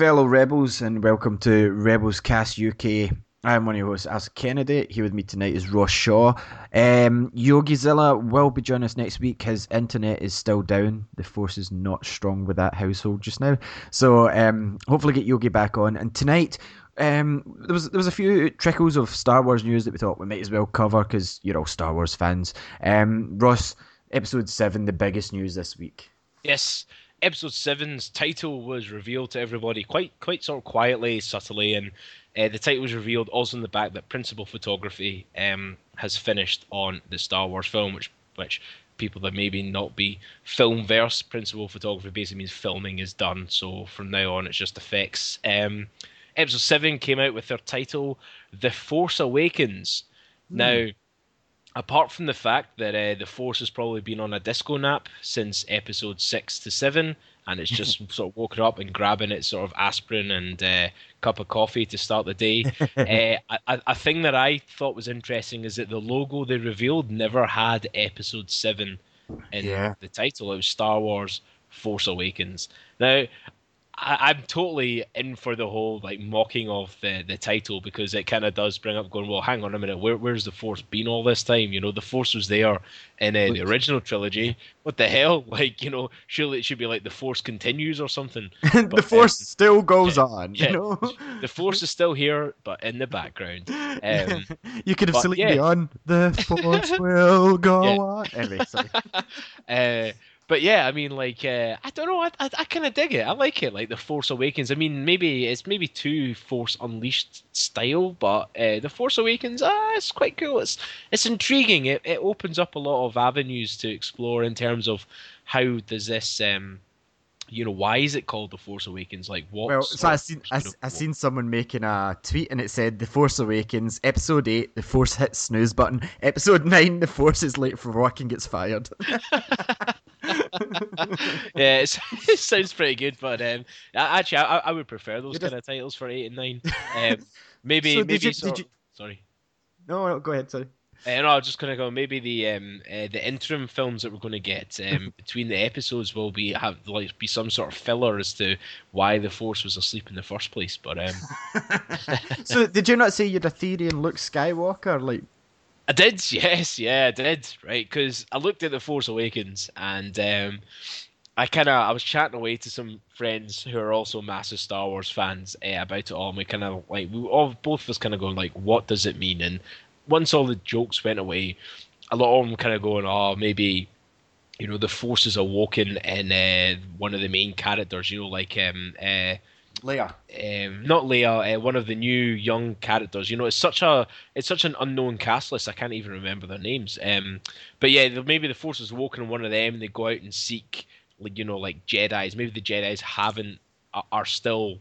Fellow rebels, and welcome to Rebels Cast UK. I'm one of your hosts, As Kennedy. Here with me tonight is Ross Shaw. Um, Yogizilla will be joining us next week. His internet is still down. The force is not strong with that household just now. So um, hopefully get Yogi back on. And tonight, um, there was there was a few trickles of Star Wars news that we thought we might as well cover because you're all Star Wars fans. Um, Ross, episode seven, the biggest news this week. Yes, episode seven's title was revealed to everybody quite quite sort of quietly, subtly, and uh, the title was revealed also in the back that principal photography um, has finished on the Star Wars film, which which people that maybe not be film verse principal photography basically means filming is done. So from now on, it's just effects. Um, episode seven came out with their title, "The Force Awakens." Mm. Now, apart from the fact that uh, the Force has probably been on a disco nap since episode six to seven, and it's just sort of woken up and grabbing its sort of aspirin and uh, cup of coffee to start the day. uh, a, a, thing that I thought was interesting is that the logo they revealed never had Episode Seven in yeah. the title. It was Star Wars Force Awakens. Now, I, am totally in for the whole like mocking of the the title because it kind of does bring up going well hang on a minute where, where's the force been all this time? You know the force was there in uh, the original trilogy. What the hell? Like you know surely it should be like the force continues or something. The force um, still goes yeah, on you know? The force is still here but in the background. Um, you could have but, yeah. beyond. The force will go yeah. on. Anyway sorry. Uh, but yeah, I mean, like, uh, I don't know, I, I, I kind of dig it. I like it, like the Force Awakens. I mean, maybe it's maybe too Force Unleashed style, but uh, the Force Awakens, ah, it's quite cool. It's it's intriguing. It it opens up a lot of avenues to explore in terms of how does this um you know, why is it called The Force Awakens? Like, what? Well, so I seen I, I seen someone making a tweet and it said The Force Awakens, Episode Eight, The Force hits snooze button, Episode Nine, The Force is late for work and gets fired. yeah, it sounds pretty good, but um, actually, I, I would prefer those kind of titles for eight and nine. Um, maybe, so maybe. You, so, you... Sorry. No, no, go ahead. Sorry. Uh, no, I was just gonna go. Maybe the um, uh, the interim films that we're going to get um, between the episodes will be have like be some sort of filler as to why the Force was asleep in the first place. But um... so, did you not say you had a theory in Luke Skywalker? Like, I did. Yes, yeah, I did. Right, because I looked at the Force Awakens and um, I kind of I was chatting away to some friends who are also massive Star Wars fans uh, about it all. And we kind of like we all both of us kind of going like, what does it mean? And once all the jokes went away, a lot of them kind of going, oh, maybe you know the forces are walking in uh, one of the main characters. You know, like um, uh, Leia. Um, not Leia. Uh, one of the new young characters. You know, it's such a it's such an unknown cast list. I can't even remember their names. Um, but yeah, maybe the force is awoken in one of them, and they go out and seek, like you know, like Jedi's. Maybe the Jedi's haven't are still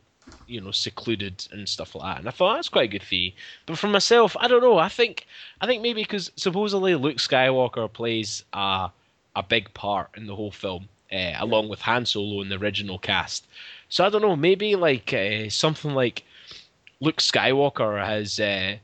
you know secluded and stuff like that. And I thought that's quite a good fee. But for myself, I don't know. I think I think maybe because supposedly Luke Skywalker plays a a big part in the whole film, uh, yeah. along with Han Solo in the original cast. So I don't know. Maybe like uh, something like Luke Skywalker has uh,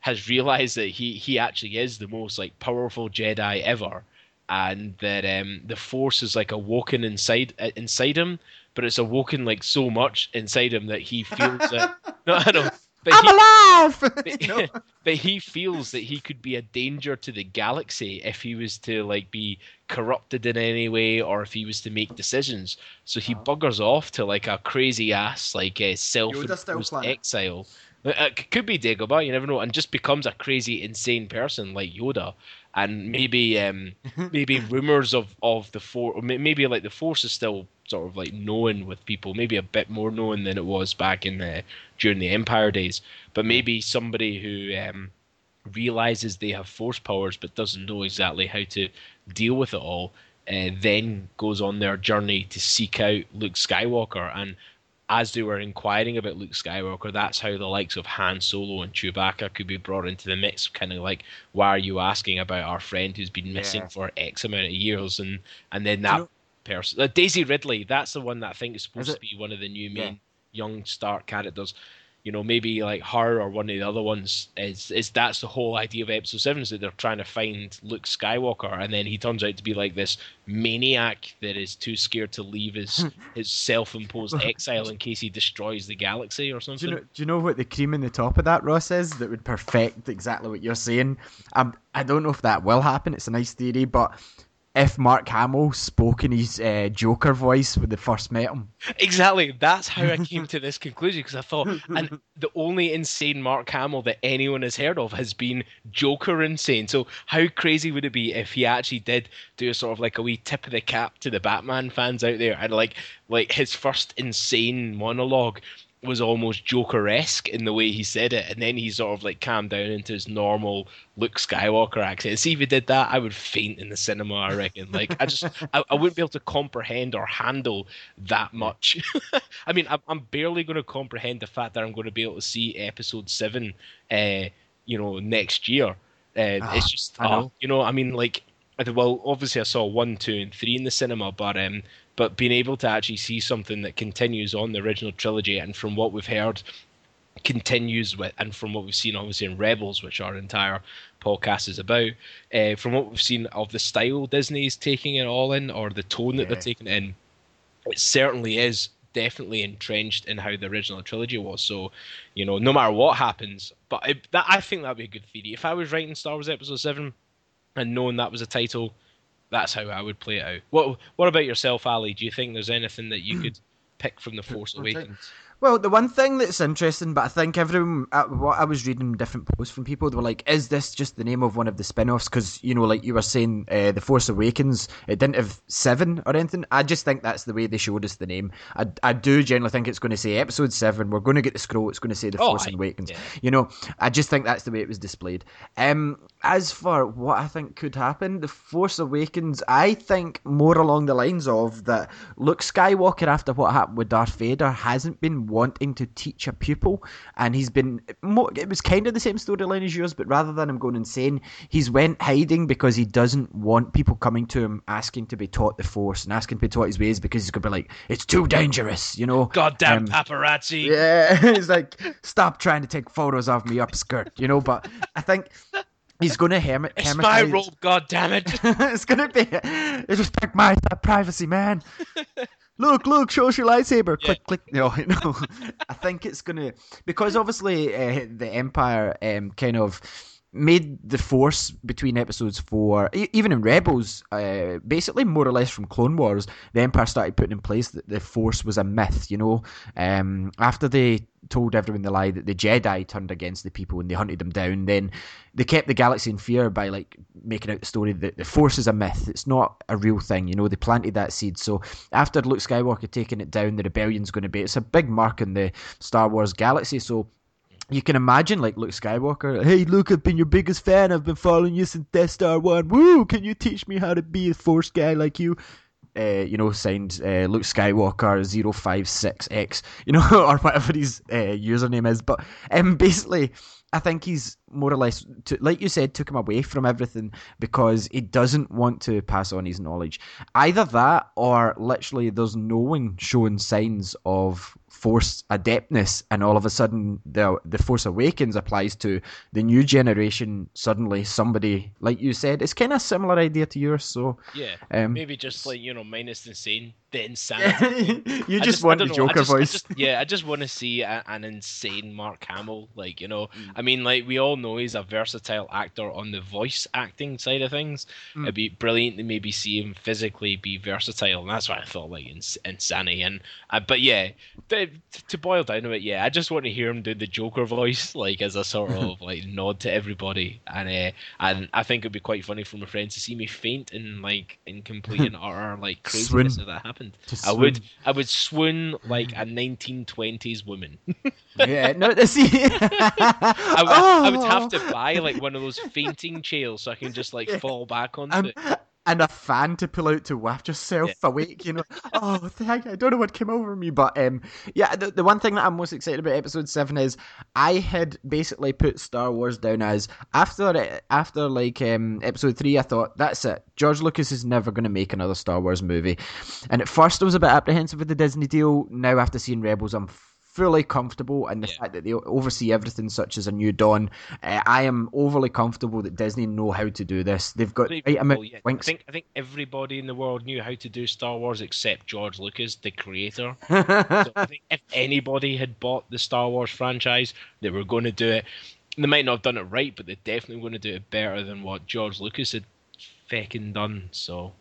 has realized that he he actually is the most like powerful Jedi ever. And that um, the Force is like awoken inside inside him, but it's awoken like so much inside him that he feels that. no, I know. But I'm he, alive. But, but, he feels that he could be a danger to the galaxy if he was to like be corrupted in any way or if he was to make decisions. So he oh. buggers off to like a crazy ass like a self-imposed exile. Uh, uh it could be Dagobah, you never know, and just becomes a crazy, insane person like Yoda and maybe um, maybe rumors of of the force, maybe like the force is still sort of like known with people, maybe a bit more known than it was back in the during the Empire days. But maybe somebody who um, realizes they have force powers but doesn't know exactly how to deal with it all, uh, then goes on their journey to seek out Luke Skywalker and as they were inquiring about Luke Skywalker, that's how the likes of Han Solo and Chewbacca could be brought into the mix. Kind of like, why are you asking about our friend who's been missing yeah. for X amount of years? And and then that you know, person, uh, Daisy Ridley, that's the one that I think is supposed is to be one of the new main yeah. young start characters. You know, maybe like her or one of the other ones is is that's the whole idea of episode seven is that they're trying to find Luke Skywalker, and then he turns out to be like this maniac that is too scared to leave his his self-imposed exile in case he destroys the galaxy or something. Do you know? Do you know what the cream in the top of that Ross is that would perfect exactly what you're saying? Um, I don't know if that will happen. It's a nice theory, but if Mark Hamill spoke in his uh, Joker voice when they first met him. Exactly. That's how I came to this conclusion because I thought, and the only insane Mark Hamill that anyone has heard of has been Joker insane. So how crazy would it be if he actually did do a sort of like a wee tip of the cap to the Batman fans out there, and like like his first insane monologue was almost Joker esque in the way he said it, and then he sort of like calmed down into his normal Luke Skywalker accent. See if he did that, I would faint in the cinema. I reckon. Like I just, I, I wouldn't be able to comprehend or handle that much. I mean, I'm, I'm barely going to comprehend the fact that I'm going to be able to see Episode Seven, uh, you know, next year. Uh, Ah, it's just, uh, know. you know, I mean, like, well, obviously I saw one, two, and three in the cinema, but um, but being able to actually see something that continues on the original trilogy, and from what we've heard, continues with, and from what we've seen, obviously in Rebels, which our entire podcast is about, uh, from what we've seen of the style Disney's taking it all in, or the tone that Yeah. they're taking in, it certainly is definitely entrenched in how the original trilogy was. So, you know, no matter what happens, but it, that I think that'd be a good theory. If I was writing Star Wars Episode Seven and knowing that was a title, that's how I would play it out. What What about yourself, Ali? Do you think there's anything that you hmm. could pick from the Force? Awakens? Well, the one thing that's interesting, but I think everyone, uh, what I was reading different posts from people, they were like, "Is this just the name of one of the spin-offs?" Because you know, like you were saying, uh, the Force Awakens, it didn't have seven or anything. I just think that's the way they showed us the name. I, I do generally think it's going to say Episode Seven. We're going to get the scroll. It's going to say the Oh, Force aye, Awakens. yeah. You know, I just think that's the way it was displayed. Um, as for what I think could happen, the Force Awakens, I think more along the lines of that Luke Skywalker, after what happened with Darth Vader, hasn't been wanting to teach a pupil, and he's been. More, it was kind of the same storyline as yours, but rather than him going insane, he's went hiding because he doesn't want people coming to him asking to be taught the Force and asking to be taught his ways because he's gonna be like, it's too dangerous, you know. Goddamn Um, paparazzi! Yeah, he's like, stop trying to take photos of me upskirt, you know. But I think he's going to hermit. It's my robe, goddammit! it's going to be. It's respect my privacy, man. Look, look, show us your lightsaber. Yeah. Click, click. No, no. I think it's going to because obviously uh, the Empire um, kind of made the force between episodes four, even in Rebels, uh, basically more or less from Clone Wars, the Empire started putting in place that the force was a myth. You know, um, after they told everyone the lie that the Jedi turned against the people and they hunted them down, then they kept the galaxy in fear by like making out the story that the force is a myth. It's not a real thing. You know, they planted that seed. So after Luke Skywalker taking it down, the rebellion's going to be. It's a big mark in the Star Wars galaxy. So you can imagine like Luke Skywalker. Hey, Luke, I've been your biggest fan. I've been following you since Death Star One. Woo! Can you teach me how to be a Force guy like you? Uh, you know, signed uh, Luke Skywalker 056X, you know, or whatever his uh, username is. But um, basically, I think he's more or less, to, like you said, took him away from everything because he doesn't want to pass on his knowledge. Either that, or literally, there's no one showing signs of Force adeptness, and all of a sudden, the the Force Awakens applies to the new generation. Suddenly, somebody, like you said, it's kind of similar idea to yours. So, Yeah, um, maybe just like you know, minus the insane, the insanity. you I just, want the know, I Joker just- I voice. just- yeah, I just want to see a, an insane Mark Hamill. Like you know, Mm. I mean, like we all know he's a versatile actor on the voice acting side of things. Mm. It'd be brilliant to maybe see him physically be versatile, and that's why I thought like ins- insanity. And uh, but yeah, to, to boil down to it, yeah, I just want to hear him do the Joker voice, like as a sort of like nod to everybody. And uh, and I think it'd be quite funny for my friends to see me faint in like in complete and utter like craziness Swoon. that happened. I would swoon. I would swoon like a 1920s woman. yeah, no, see. I, would- I would have Oh. to buy like one of those fainting chairs so I can just like fall back onto and, it. And a fan to pull out to waft yourself awake, you know. oh, thank I don't know what came over me, but um, yeah, the, the one thing that I'm most excited about episode seven is I had basically put Star Wars down as after after like um episode three, I thought that's it. George Lucas is never going to make another Star Wars movie, and at first I was a bit apprehensive with the Disney deal. Now after seeing Rebels, I'm fully comfortable, and the Yeah. fact that they oversee everything, such as a new dawn, uh, I am overly comfortable that Disney know how to do this. They've got right amount yeah, I think I think everybody in the world knew how to do Star Wars except George Lucas, the creator. So I think if anybody had bought the Star Wars franchise, they were going to do it. They might not have done it right, but they're definitely going to do it better than what George Lucas had fecking done. So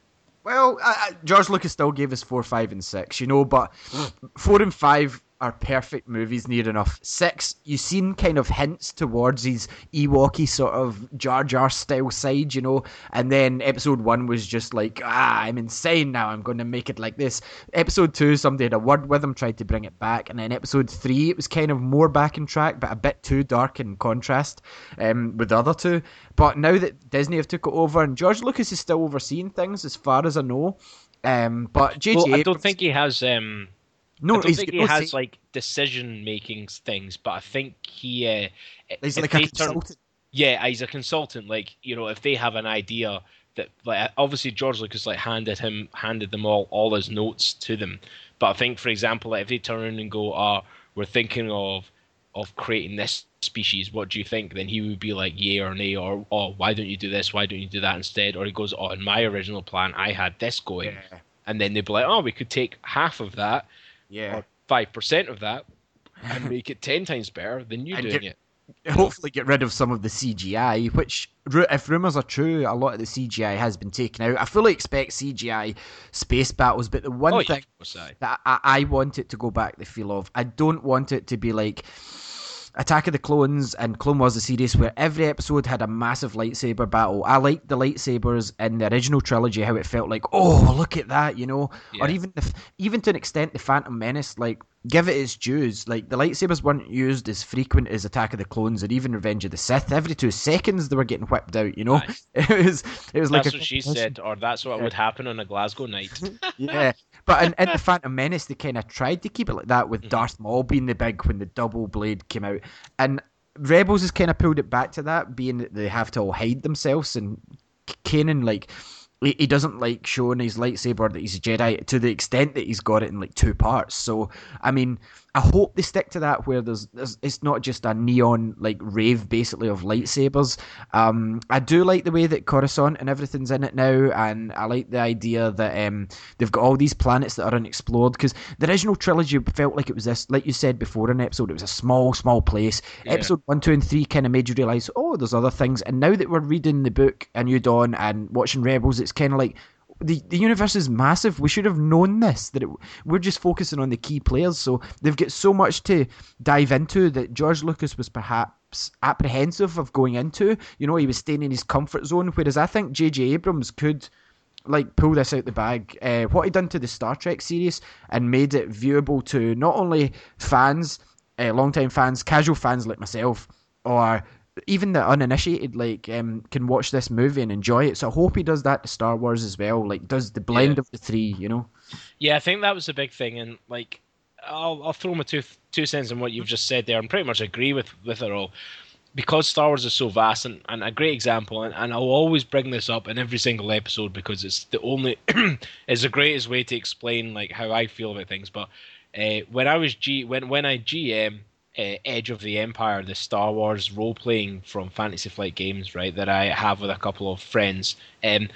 Well, I, George Lucas still gave us four, five, and six, you know, but four and five are perfect movies near enough. Six, you've seen kind of hints towards his Ewoky sort of Jar Jar style side, you know, and then episode one was just like, ah, I'm insane now, I'm going to make it like this. Episode two, somebody had a word with him, tried to bring it back, and then episode three, it was kind of more back in track, but a bit too dark in contrast um, with the other two. But now that Disney have took it over, and George Lucas is still overseeing things, as far as I know. Um, but JJ, well, I don't think he has. Um, no, I don't think he no has say- like decision making things, but I think he. Uh, He's like a they turn- consultant. Yeah, he's a consultant. Like you know, if they have an idea that, like, obviously George Lucas like handed him handed them all all his notes to them. But I think, for example, like, if they turn around and go, "Ah, we're thinking of of creating this species. What do you think?" Then he would be like, "Yay or nay," or "Oh, why don't you do this? Why don't you do that instead?" Or he goes, "Oh, in my original plan, I had this going," Yeah, and then they'd be like, "Oh, we could take half of that yeah. or five percent of that." And make it ten times better than you And doing get- it. Hopefully, get rid of some of the CGI, which, if rumors are true, a lot of the CGI has been taken out. I fully expect CGI space battles, but the one oh, thing aye. that I, I want it to go back the feel of. I don't want it to be like Attack of the Clones and Clone Wars the series where every episode had a massive lightsaber battle. I liked the lightsabers in the original trilogy, how it felt like, oh, look at that, you know? Or even the, even to an extent, the Phantom Menace, like, give it its dues. Like, the lightsabers weren't used as frequent as Attack of the Clones or even Revenge of the Sith. Every two seconds they were getting whipped out, you know? Aye. It was, it was like That's what she said, or that's what Yeah. would happen on a Glasgow night. yeah. But in, in the Phantom Menace, they kind of tried to keep it like that, with Mhm. Darth Maul being the big when the double blade came out, and Rebels has kind of pulled it back to that, being that they have to all hide themselves, and Kanan like. He doesn't like showing his lightsaber that he's a Jedi to the extent that he's got it in like two parts. So I mean, I hope they stick to that where there's, there's it's not just a neon like rave basically of lightsabers. Um, I do like the way that Coruscant and everything's in it now, and I like the idea that um they've got all these planets that are unexplored because the original trilogy felt like it was this, like you said before in an episode, it was a small, small place. Yeah. Episode one, two, and three kind of made you realize, oh, there's other things. And now that we're reading the book A New Dawn and watching Rebels, it's kind of like the the universe is massive. We should have known this. That it, we're just focusing on the key players, so they've got so much to dive into that George Lucas was perhaps apprehensive of going into. You know, he was staying in his comfort zone, whereas I think J.J. Abrams could like pull this out the bag. Uh, what he done to the Star Trek series and made it viewable to not only fans, uh, long-time fans, casual fans like myself, or even the uninitiated like um, can watch this movie and enjoy it. So I hope he does that to Star Wars as well. Like does the blend Yeah. of the three, you know? Yeah, I think that was the big thing, and like, I'll I'll throw my two two cents on what you've just said there, and pretty much agree with with it all, because Star Wars is so vast, and, and a great example, and, and I'll always bring this up in every single episode because it's the only it's the greatest way to explain like how I feel about things. But uh, when I was G when when I GM. Uh, Edge of the Empire, the Star Wars role playing from Fantasy Flight Games, right? That I have with a couple of friends. Um,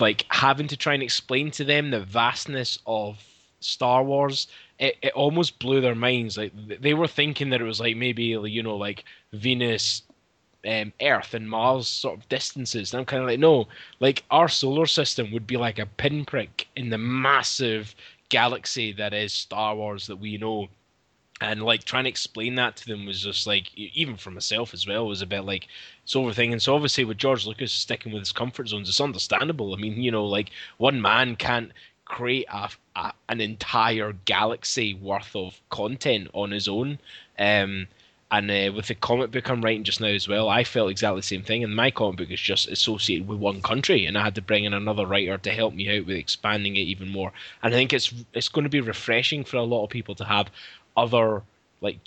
like having to try and explain to them the vastness of Star Wars, it, it almost blew their minds. Like they were thinking that it was like maybe you know like Venus, um, Earth, and Mars sort of distances. And I'm kind of like, no, like our solar system would be like a pinprick in the massive galaxy that is Star Wars that we know. And like trying to explain that to them was just like, even for myself as well, was a bit like it's overthinking. So obviously, with George Lucas sticking with his comfort zones, it's understandable. I mean, you know, like one man can't create a, a an entire galaxy worth of content on his own. Um, and uh, with the comic book I'm writing just now as well, I felt exactly the same thing. And my comic book is just associated with one country, and I had to bring in another writer to help me out with expanding it even more. And I think it's it's going to be refreshing for a lot of people to have other like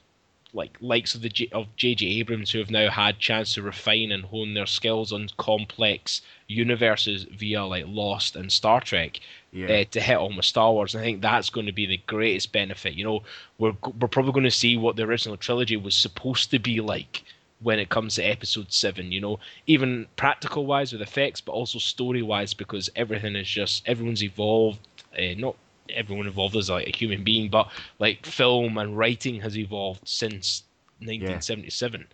like likes of the J- of J.J. Abrams who have now had chance to refine and hone their skills on complex universes via like Lost and Star Trek Yeah. uh, to hit on with Star Wars. And I think that's going to be the greatest benefit. You know, we're we're probably going to see what the original trilogy was supposed to be like when it comes to Episode Seven. You know, even practical wise with effects, but also story wise because everything is just everyone's evolved. Uh, not everyone involved as like a human being, but like film and writing has evolved since 1977.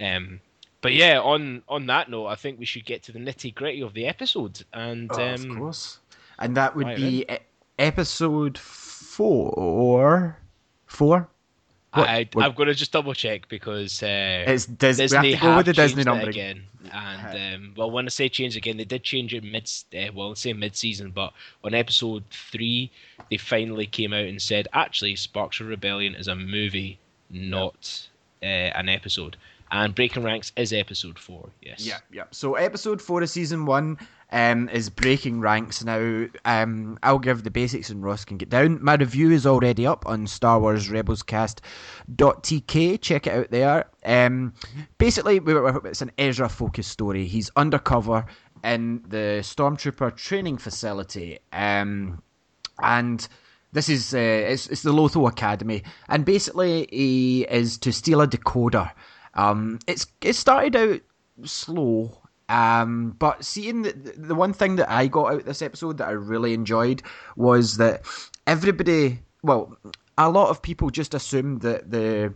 Um, but yeah, on on that note, I think we should get to the nitty gritty of the episode. And Oh, um, of course. And that would right be e- episode four. Four? What- I, I've got to just double check because uh, It's Dis- we Disney have to go with the have Disney number again. And um, well, when I say change again, they did change it mid. Uh, well, let's say mid-season, but on episode three, they finally came out and said, actually, Sparks of Rebellion is a movie, not uh, an episode. And Breaking Ranks is episode four. Yes. Yeah, yeah. So episode four of season one um, is breaking ranks. Now, um, I'll give the basics and Ross can get down. My review is already up on Star Wars Rebels Cast.tk. Check it out there. Um, basically, it's an Ezra focused story. He's undercover in the Stormtrooper training facility. Um, and this is uh, it's, it's the Lothal Academy, and basically he is to steal a decoder. Um, it's it started out slow, um, but seeing the the one thing that I got out of this episode that I really enjoyed was that everybody, well, a lot of people just assumed that the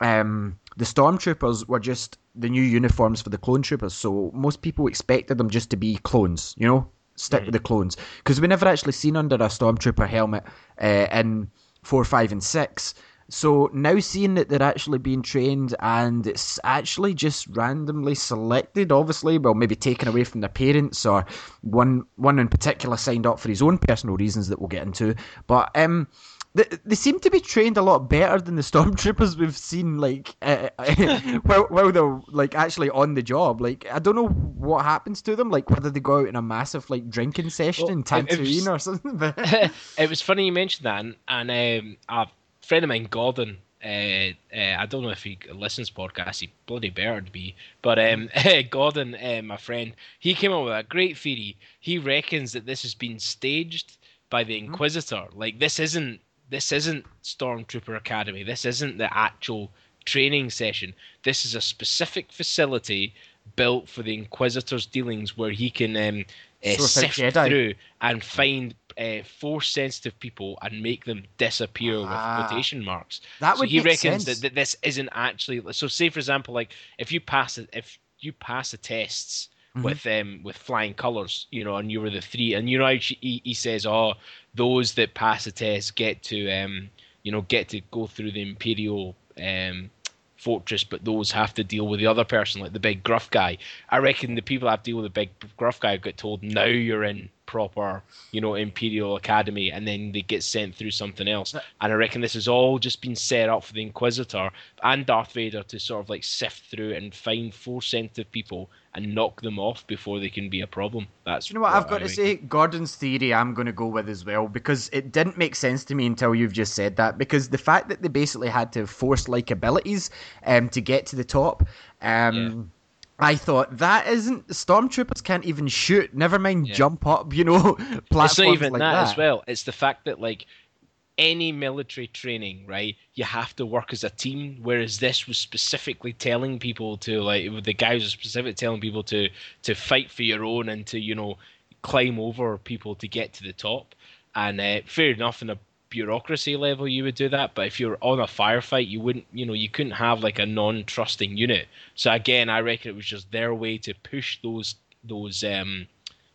um, the stormtroopers were just the new uniforms for the clone troopers. So most people expected them just to be clones, you know, stick with the clones, because we never actually seen under a stormtrooper helmet uh, in four, five, and six. So now seeing that they're actually being trained and it's actually just randomly selected, obviously, well maybe taken away from their parents or one one in particular signed up for his own personal reasons that we'll get into. But um, they, they seem to be trained a lot better than the stormtroopers we've seen like uh, while, while they're like actually on the job. Like I don't know what happens to them, like whether they go out in a massive like drinking session Well, in it- it was- Tatooine or something. But it was funny you mentioned that, and, and um, a friend of mine, Gordon. Uh, uh, I don't know if he listens to podcasts. He bloody better to be. But um, Gordon, uh, my friend, he came up with a great theory. He reckons that this has been staged by the Inquisitor. Like this isn't this isn't Stormtrooper Academy. This isn't the actual training session. This is a specific facility built for the Inquisitor's dealings, where he can um, uh, Sort sift Jedi. through and find uh, force sensitive people and make them disappear Ah. with quotation marks. that so would he make reckons that, that this isn't actually. So say for example, like if you pass it, if you pass the tests Mhm. with um with flying colors, you know, and you were the three, and you know how he, he says, oh, those that pass the test get to um you know get to go through the imperial um fortress, but those have to deal with the other person, like the big gruff guy. I reckon the people that have to deal with the big gruff guy get told now you're in proper, you know, Imperial Academy, and then they get sent through something else. And I reckon this has all just been set up for the Inquisitor and Darth Vader to sort of like sift through and find force sensitive people and knock them off before they can be a problem. That's you know what I've I got to reckon. say? Gordon's theory I'm going to go with as well because it didn't make sense to me until you've just said that. Because the fact that they basically had to force like abilities um, to get to the top, um, I thought that isn't stormtroopers can't even shoot. Never mind Yeah. jump up, you know, platforms It's not even like that, that, as well. It's the fact that like any military training, right? You have to work as a team. Whereas this was specifically telling people to like the guys were specifically telling people to to fight for your own and to you know climb over people to get to the top. And uh, fair enough, in a bureaucracy level, you would do that. But if you're on a firefight, you wouldn't. You know, you couldn't have like a non-trusting unit. So again, I reckon it was just their way to push those those um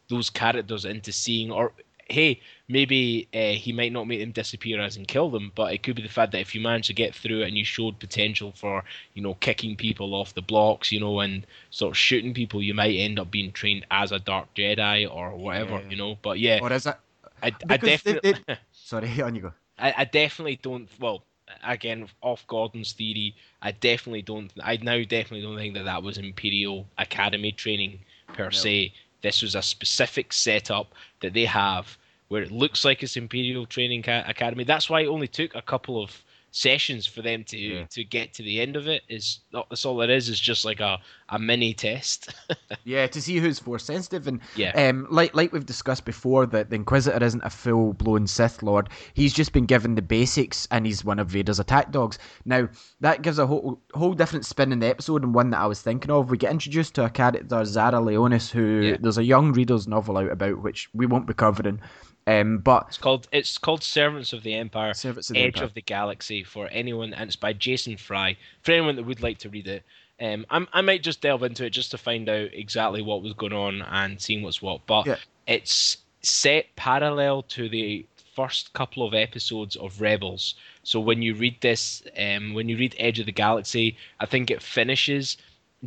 those characters into seeing or hey maybe uh, he might not make them disappear as and kill them but it could be the fact that if you manage to get through it and you showed potential for you know kicking people off the blocks you know and sort of shooting people you might end up being trained as a dark jedi or whatever Yeah. you know but yeah or is it? i, I because they- definitely they- Sorry, on you go. I, I definitely don't. Well, again, off Gordon's theory, I definitely don't. I now definitely don't think that that was Imperial Academy training per se. This was a specific setup that they have where it looks like it's Imperial Training Academy. That's why it only took a couple of sessions for them to Yeah. to get to the end of it. Is not that's all it is. Is just like a a mini test. Yeah, to see who's force sensitive, and Yeah. um, like like we've discussed before, that the Inquisitor isn't a full blown Sith Lord. He's just been given the basics, and he's one of Vader's attack dogs. Now that gives a whole whole different spin in the episode, and one that I was thinking of. We get introduced to a character, Zara Leonis, who Yeah. there's a young reader's novel out about, which we won't be covering. Um, but It's called it's called Servants of the Empire. Servants of the Edge Empire. of the Galaxy for anyone, and it's by Jason Fry. For anyone that would like to read it, um, I'm, I might just delve into it just to find out exactly what was going on and seeing what's what. But Yeah. it's set parallel to the first couple of episodes of Rebels. So when you read this, um, when you read Edge of the Galaxy, I think it finishes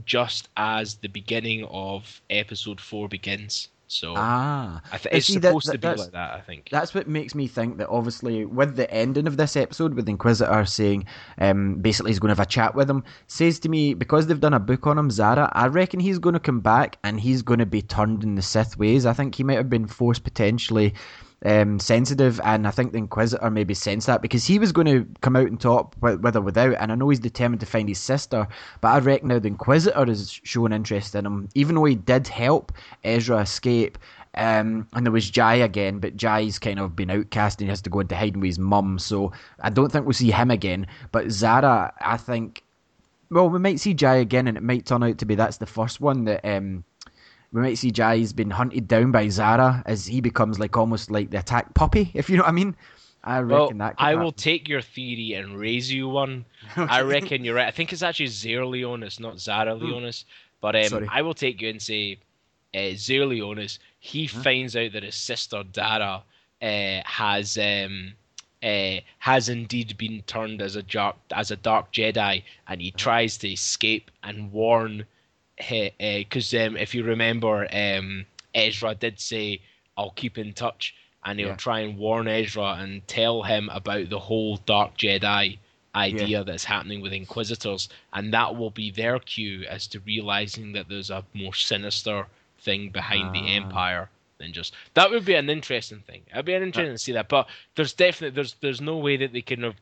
just as the beginning of Episode Four begins. So ah, Uh, it's see, supposed that- to be like that. I think. That's what makes me think that obviously with the ending of this episode, with the Inquisitor saying um, basically he's going to have a chat with him, says to me because they've done a book on him, Zara. I reckon he's going to come back and he's going to be turned in the Sith ways. I think he might have been forced potentially. Um, sensitive, and I think the Inquisitor maybe sensed that because he was going to come out and talk with, or without, and I know he's determined to find his sister, but I reckon now the Inquisitor is showing interest in him, even though he did help Ezra escape. Um, and there was Jai again, but Jai's kind of been outcast and he has to go into hiding with his mum. So I don't think we'll see him again. But Zara, I think, well, we might see Jai again, and it might turn out to be that's the first one that um, we might see Jai's been hunted down by Zara as he becomes like almost like the attack puppy, if you know what I mean. I reckon Well, that. Could I happen. will take your theory and raise you one. I reckon you're right. I think it's actually Zero Leonis, not Zara Leonis. But um, Hmm. I will take you and say uh, Zero Leonis. He finds out that his sister Dara uh, has um, uh, has indeed been turned as a dark as a dark Jedi, and he tries to escape and warn. Because um, if you remember, um, Ezra did say, "I'll keep in touch." and he'll Yeah. try and warn Ezra and tell him about the whole Dark Jedi idea that's happening with Inquisitors, and that will be their cue as to realizing that there's a more sinister thing behind the Ah. Empire than just that would be an interesting thing. It'd be an interesting to see that, but there's definitely there's there's no way that they can have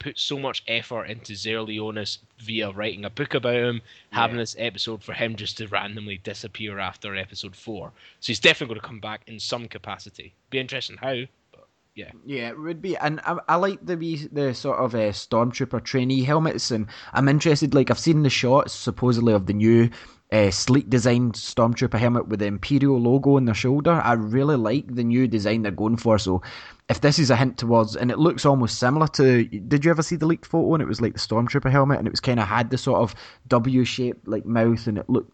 put so much effort into Zer Leonis via writing a book about him, having this episode for him just to randomly disappear after episode four. So he's definitely going to come back in some capacity. Be interesting how, but yeah. Yeah, it would be, and I, I like the wee, the sort of uh, stormtrooper trainee helmets, and I'm interested. Like I've seen the shots supposedly of the new uh, sleek designed stormtrooper helmet with the Imperial logo on their shoulder. I really like the new design they're going for. So if this is a hint towards, and it looks almost similar to, did you ever see the leaked photo? And it was like the stormtrooper helmet, and it was kind of had the sort of W shaped like mouth, and it looked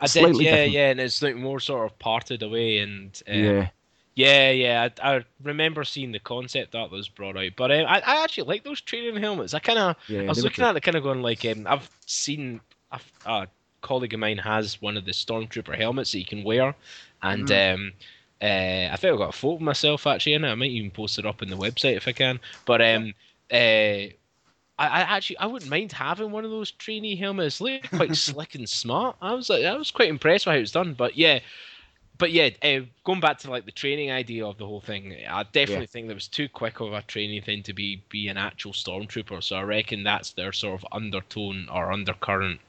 I did, yeah, different. yeah, and it's like more sort of parted away, and uh, yeah. yeah, yeah. I, I remember seeing the concept art that was brought out, but um, I, I actually like those training helmets. I kind of, Yeah, I was looking at it, kind of going like, um, I've seen a, a colleague of mine has one of the stormtrooper helmets that you can wear, and Mm. um, uh, I think I've got a photo of myself actually in it. I might even post it up on the website if I can. But um, uh, I, I actually I wouldn't mind having one of those trainee helmets. Look quite slick and smart. I was like, I was quite impressed with how it's done. But yeah, but yeah, uh, going back to like the training idea of the whole thing, I definitely think that was too quick of a training thing to be be an actual stormtrooper. So I reckon that's their sort of undertone or undercurrent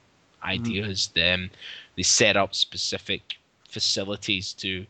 ideas. Them they set up specific facilities to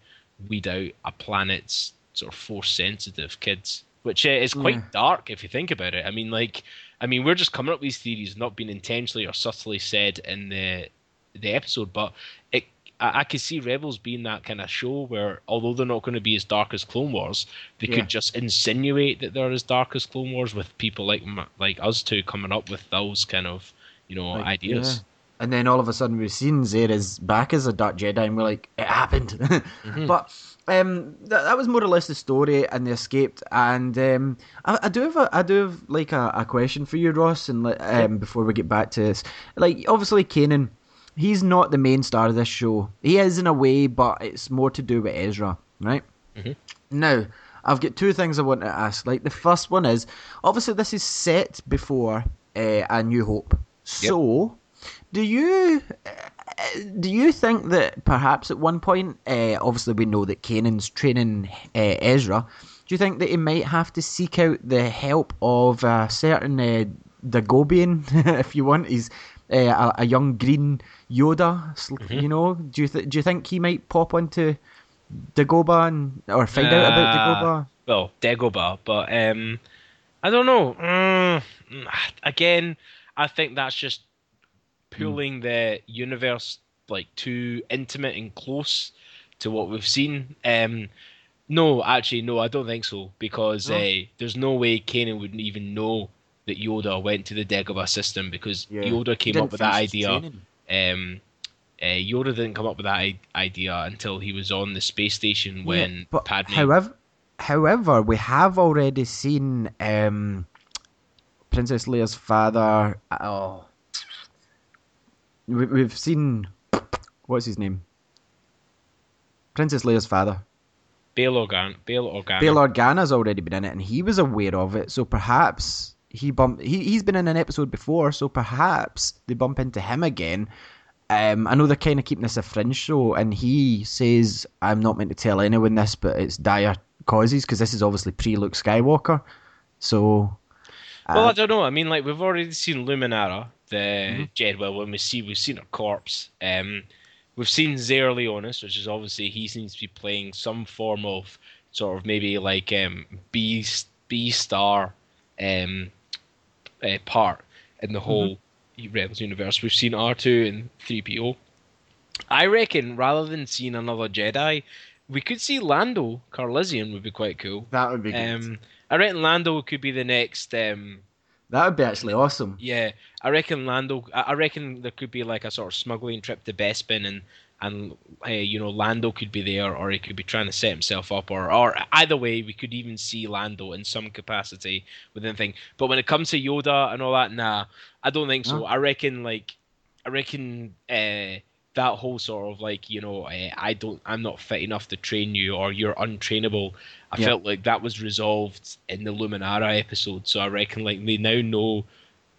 weed out a planet's sort of force sensitive kids, which uh, is quite Yeah. dark if you think about it. I mean, like, I mean, we're just coming up with these theories, not being intentionally or subtly said in the the episode, but it. I, I could see Rebels being that kind of show where, although they're not going to be as dark as Clone Wars, they Yeah. could just insinuate that they're as dark as Clone Wars with people like like us two coming up with those kind of, you know, Like, ideas. yeah. And then all of a sudden we've seen Zera's back as a Dark Jedi, and we're like, it happened. But um, that, that was more or less the story, and they escaped. And um, I, I do have a, I do have like a, a question for you, Ross. And like, um, before we get back to this, like obviously Kanan, he's not the main star of this show. He is in a way, but it's more to do with Ezra, right? Mhm. Now, I've got two things I want to ask. Like the first one is, obviously this is set before uh, A New Hope. So, do you do you think that perhaps at one point, uh, obviously we know that Kanan's training uh, Ezra, Do you think that he might have to seek out the help of a certain uh, Dagobian, if you want? He's uh, a, a, young green Yoda. Mm-hmm. You know, do you th- do you think he might pop onto Dagobah and or find out about Dagobah? Well, Dagobah, but um, I don't know. Mm, again, I think that's just pulling mm. the universe like too intimate and close to what we've seen. Um, no, actually, no, I don't think so because no. uh, there's no way Kanan wouldn't even know that Yoda went to the Dagobah system because yeah. Yoda came up with that idea. Um, uh, Yoda didn't come up with that idea until he was on the space station when yeah, but Padme. However, however, we have already seen um, Princess Leia's father. Oh, we, have seen what's his name? Princess Leia's father. Bail Organa. Bail Organa. Bail Organa's already been in it, and he was aware of it. So perhaps he bump. He he's been in an episode before, so perhaps they bump into him again. Um, I know they're kind of keeping this a fringe show, and he says, "I'm not meant to tell anyone this, but it's dire causes because this is obviously pre Luke Skywalker." So, uh, well, I don't know. I mean, like we've already seen Luminara, the mm-hmm. Jedwell. When we see, we've seen her corpse. Um, we've seen Zare Leonis, which is obviously he seems to be playing some form of sort of maybe like um, B B star um, uh, part in the whole mm-hmm. Rebels universe. We've seen R two and three PO. I reckon rather than seeing another Jedi, we could see Lando Calrissian would be quite cool. That would be good. Um, I reckon Lando could be the next um, that would be actually awesome. Yeah, I reckon Lando. I reckon there could be like a sort of smuggling trip to Bespin, and and uh, you know Lando could be there, or he could be trying to set himself up, or or either way, we could even see Lando in some capacity within the thing. But when it comes to Yoda and all that, nah, I don't think so. I reckon like I reckon uh, that whole sort of like you know uh, I don't I'm not fit enough to train you, or you're untrainable. I yeah. felt like that was resolved in the Luminara episode, so I reckon like they now know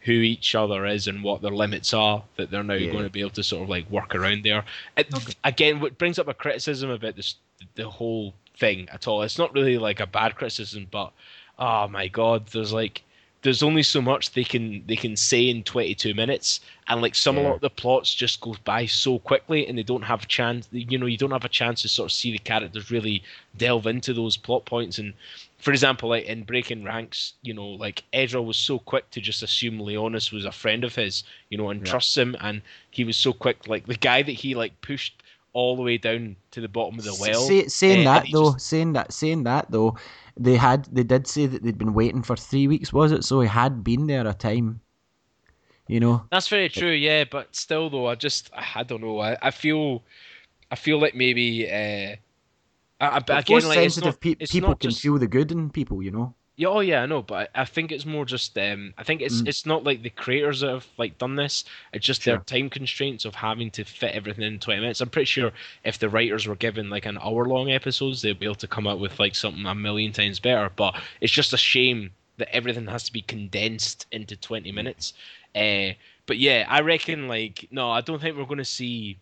who each other is and what their limits are that they're now yeah. going to be able to sort of like work around there. It, okay. Again, what brings up a criticism about this the whole thing at all. It's not really like a bad criticism, but oh my god, there's like there's only so much they can they can say in 22 minutes and like some yeah. of the plots just go by so quickly and they don't have a chance you know you don't have a chance to sort of see the characters really delve into those plot points and for example like in breaking ranks you know like ezra was so quick to just assume leonis was a friend of his you know and yeah. trusts him and he was so quick like the guy that he like pushed all the way down to the bottom of the well Say, saying uh, that though just... saying that saying that though they had they did say that they'd been waiting for three weeks, was it? So he had been there a time. You know. That's very true, yeah. But still, though, I just I don't know. I, I feel I feel like maybe. Uh, I, I, again, like, sensitive not, pe- people can feel the good in people, you know. Yeah, oh yeah, I know, but I think it's more just um, I think it's mm. it's not like the creators that have like done this. It's just sure. their time constraints of having to fit everything in twenty minutes. I'm pretty sure if the writers were given like an hour long episodes, they'd be able to come up with like something a million times better. But it's just a shame that everything has to be condensed into twenty minutes. Uh, but yeah, I reckon like no, I don't think we're going to see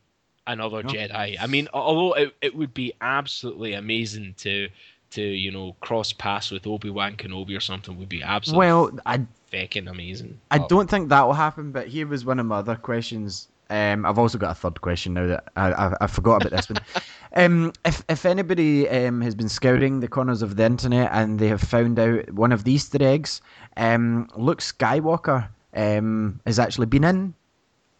another no. Jedi. I mean, although it, it would be absolutely amazing to to you know cross paths with Obi Wan Kenobi or something would be absolutely well. I fucking amazing. I oh. don't think that will happen. But here was one of my other questions. Um, I've also got a third question now that I, I, I forgot about this one. Um, if if anybody um, has been scouring the corners of the internet and they have found out one of the Easter eggs, um, Luke Skywalker um, has actually been in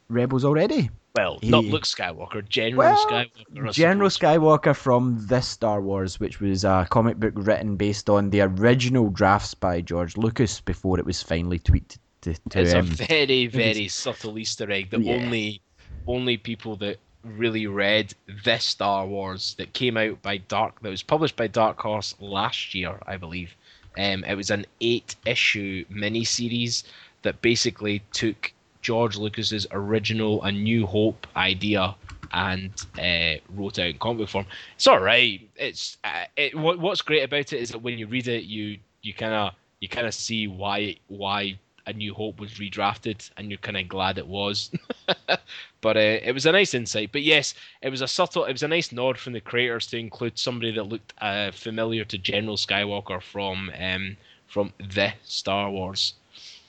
Rebels already. Well, he, not Luke Skywalker, General well, Skywalker. General Skywalker from this Star Wars, which was a comic book written based on the original drafts by George Lucas before it was finally tweeted to. to it's um, a very, very subtle Easter egg that yeah. only only people that really read this Star Wars that came out by Dark that was published by Dark Horse last year, I believe. Um, it was an eight issue miniseries that basically took George Lucas's original A New Hope idea and uh, wrote out in comic form. It's all right. It's uh, it, what, what's great about it is that when you read it, you you kind of you kind of see why why A New Hope was redrafted, and you're kind of glad it was. but uh, it was a nice insight. But yes, it was a subtle, it was a nice nod from the creators to include somebody that looked uh, familiar to General Skywalker from um, from the Star Wars.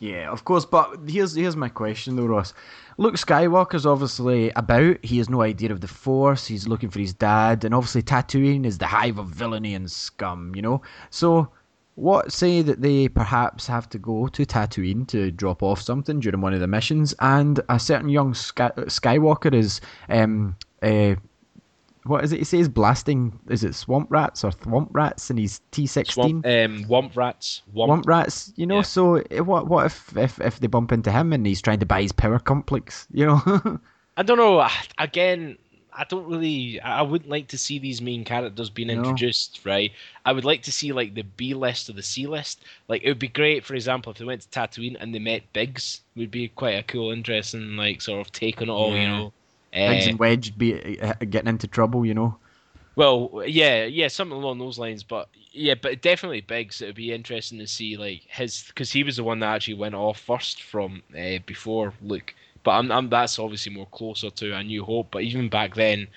Yeah, of course. But here's here's my question though, Ross. Luke Skywalker's obviously about. He has no idea of the Force. He's looking for his dad, and obviously Tatooine is the hive of villainy and scum. You know, so what say that they perhaps have to go to Tatooine to drop off something during one of the missions, and a certain young Sky- Skywalker is um uh, what is it? He says blasting. Is it swamp rats or thwomp rats? And he's T sixteen. Um, womp rats. Womp, womp rats. You know. Yeah. So eh, what? What if, if if they bump into him and he's trying to buy his power complex? You know. I don't know. Again, I don't really. I wouldn't like to see these main characters being No. introduced, right? I would like to see like the B list or the C list. Like it would be great, for example, if they went to Tatooine and they met Biggs, would be quite a cool, interesting, like sort of take on it all, you know. Biggs Uh, and Wedge be uh, getting into trouble. You know. well, yeah, yeah, something along those lines. But yeah, but definitely Biggs. It would be interesting to see like his because he was the one that actually went off first from uh, before Luke. But I'm, I'm that's obviously more closer to A New Hope. But even back then,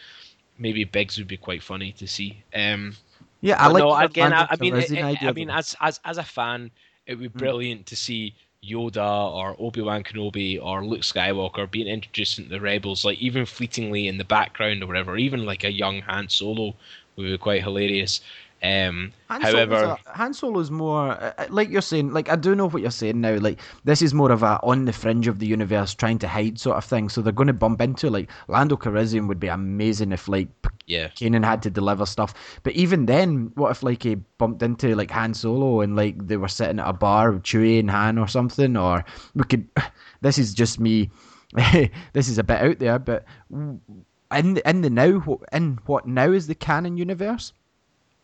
maybe Biggs would be quite funny to see. Um, Yeah, I like. no, again, I, I mean, Calrissian I, I- idea I of mean, as as as a fan, it would be brilliant to see Yoda or Obi Wan Kenobi or Luke Skywalker being introduced into the Rebels, like even fleetingly in the background or whatever. Even like a young Han Solo would be quite hilarious. Um, Han however, Solo's a, Han Solo's more uh, uh, like you're saying. Like I do know what you're saying now. Like this is more of a on the fringe of the universe, trying to hide sort of thing. So they're going to bump into like Lando Calrissian would be amazing if like yeah, Kanan had to deliver stuff. But even then, what if like he bumped into like Han Solo and like they were sitting at a bar with Chewie and Han or something? Or we could. This is just me. this is a bit out there, but in in the now in what now is the canon universe,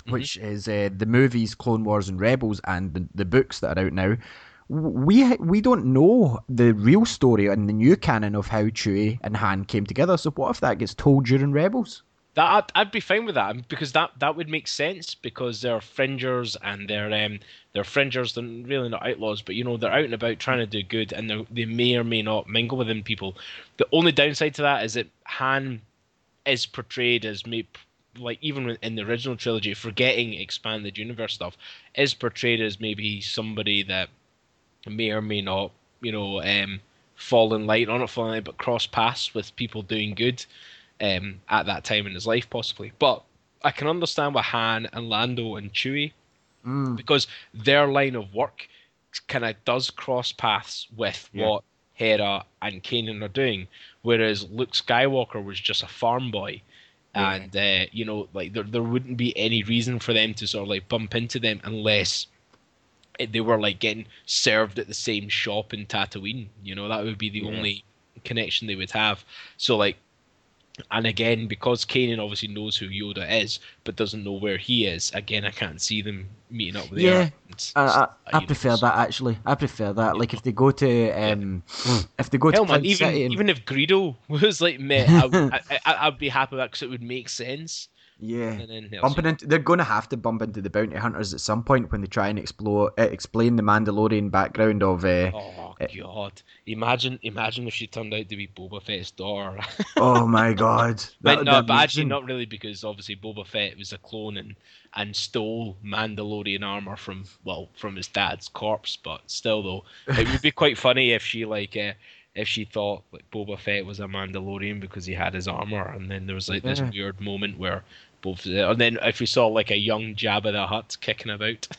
which is uh, the movies, Clone Wars and Rebels, and the, the books that are out now. We we don't know the real story and the new canon of how Chewie and Han came together. So what if that gets told during Rebels? that I'd, I'd be fine with that because that that would make sense because they're fringers and they're um they're fringers. They're really not outlaws, but you know they're out and about trying to do good, and they they may or may not mingle within people. The only downside to that is that Han is portrayed as maybe like even in the original trilogy, forgetting expanded universe stuff, is portrayed as maybe somebody that may or may not, you know, um, fall in light, or not fall in light, but cross paths with people doing good um, at that time in his life, possibly. But I can understand why Han and Lando and Chewie, Mm. because their line of work kind of does cross paths with Yeah. what Hera and Kanan are doing, whereas Luke Skywalker was just a farm boy. And uh, you know, like there, there wouldn't be any reason for them to sort of like bump into them unless they were like getting served at the same shop in Tatooine. You know, that would be the Yeah. only connection they would have. So like, and again, because Kanan obviously knows who Yoda is, but doesn't know where he is. Again, I can't see them meeting up with Yeah, the Arachnids. I, I, It's prefer universe. that actually. I prefer that. Like if they go to um, if they go Hell, to man, even City, and- even if Greedo was like met, I, would- I, I, I'd be happy with that because it would make sense. Yeah, And then bumping into, they're going to have to bump into the bounty hunters at some point when they try and explore, uh, explain the Mandalorian background of. Uh, Oh god! Imagine, imagine if she turned out to be Boba Fett's daughter. oh my god! But no, but actually not really because obviously Boba Fett was a clone and and stole Mandalorian armor from well from his dad's corpse. But still, though, it would be quite funny if she like uh, if she thought like Boba Fett was a Mandalorian because he had his armor, and then there was like this Yeah. weird moment where both, and then if we saw like a young Jabba the Hutt kicking about.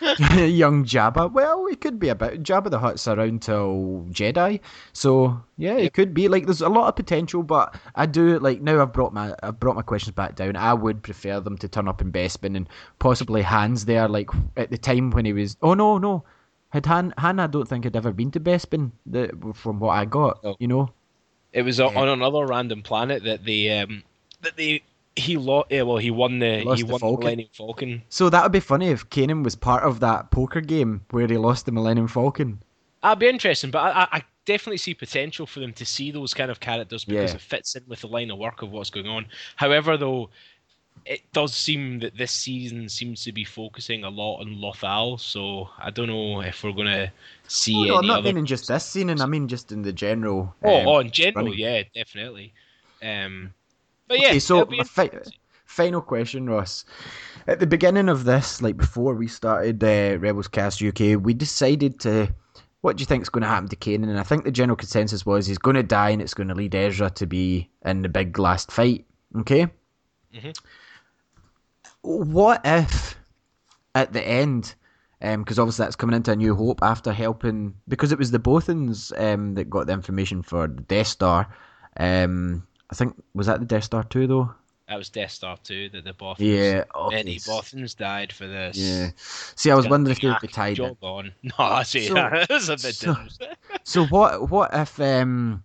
Young Jabba. Well, it could be about Jabba the Hutt's around till Jedi, so yeah, it could be like there's a lot of potential. But I do like now I've brought my I've brought my questions back down. I would prefer them to turn up in Bespin and possibly Han's there. Like at the time when he was. Oh no, no, had Han Han I don't think had ever been to Bespin. The from what I got, No. you know. It was Yeah. on another random planet that they um that they he lost. Yeah, well, he won the he the won Falcon. the Millennium Falcon. So that would be funny if Kanan was part of that poker game where he lost the Millennium Falcon. That'd be interesting, but I, I- I definitely see potential for them to see those kind of characters because Yeah. it fits in with the line of work of what's going on. However, though, it does seem that this season seems to be focusing a lot on Lothal, so I don't know if we're gonna see. Oh, no, I'm not other... meaning just this scene, and I mean just in the general. Oh, um, oh in general, running. yeah, definitely. Um, but yeah, Okay, so my fi- final question, Ross. At the beginning of this, like before we started uh, Rebels Cast UK, we decided to. What do you think is going to happen to Kanan? And I think the general consensus was he's going to die, and it's going to lead Ezra to be in the big last fight. Okay. Mhm. What if at the end? Because obviously that's coming into a new hope after helping because it was the Bothans um, that got the information for the Death Star. Um, I think was that the Death Star two though. that was Death Star 2 that the Bothans. Yeah. oh, Many yes. Bothans died for this. Yeah. See, I was wondering if they would be tied in. on. No, I see. So- That's a bit so-. So what? What if? Um,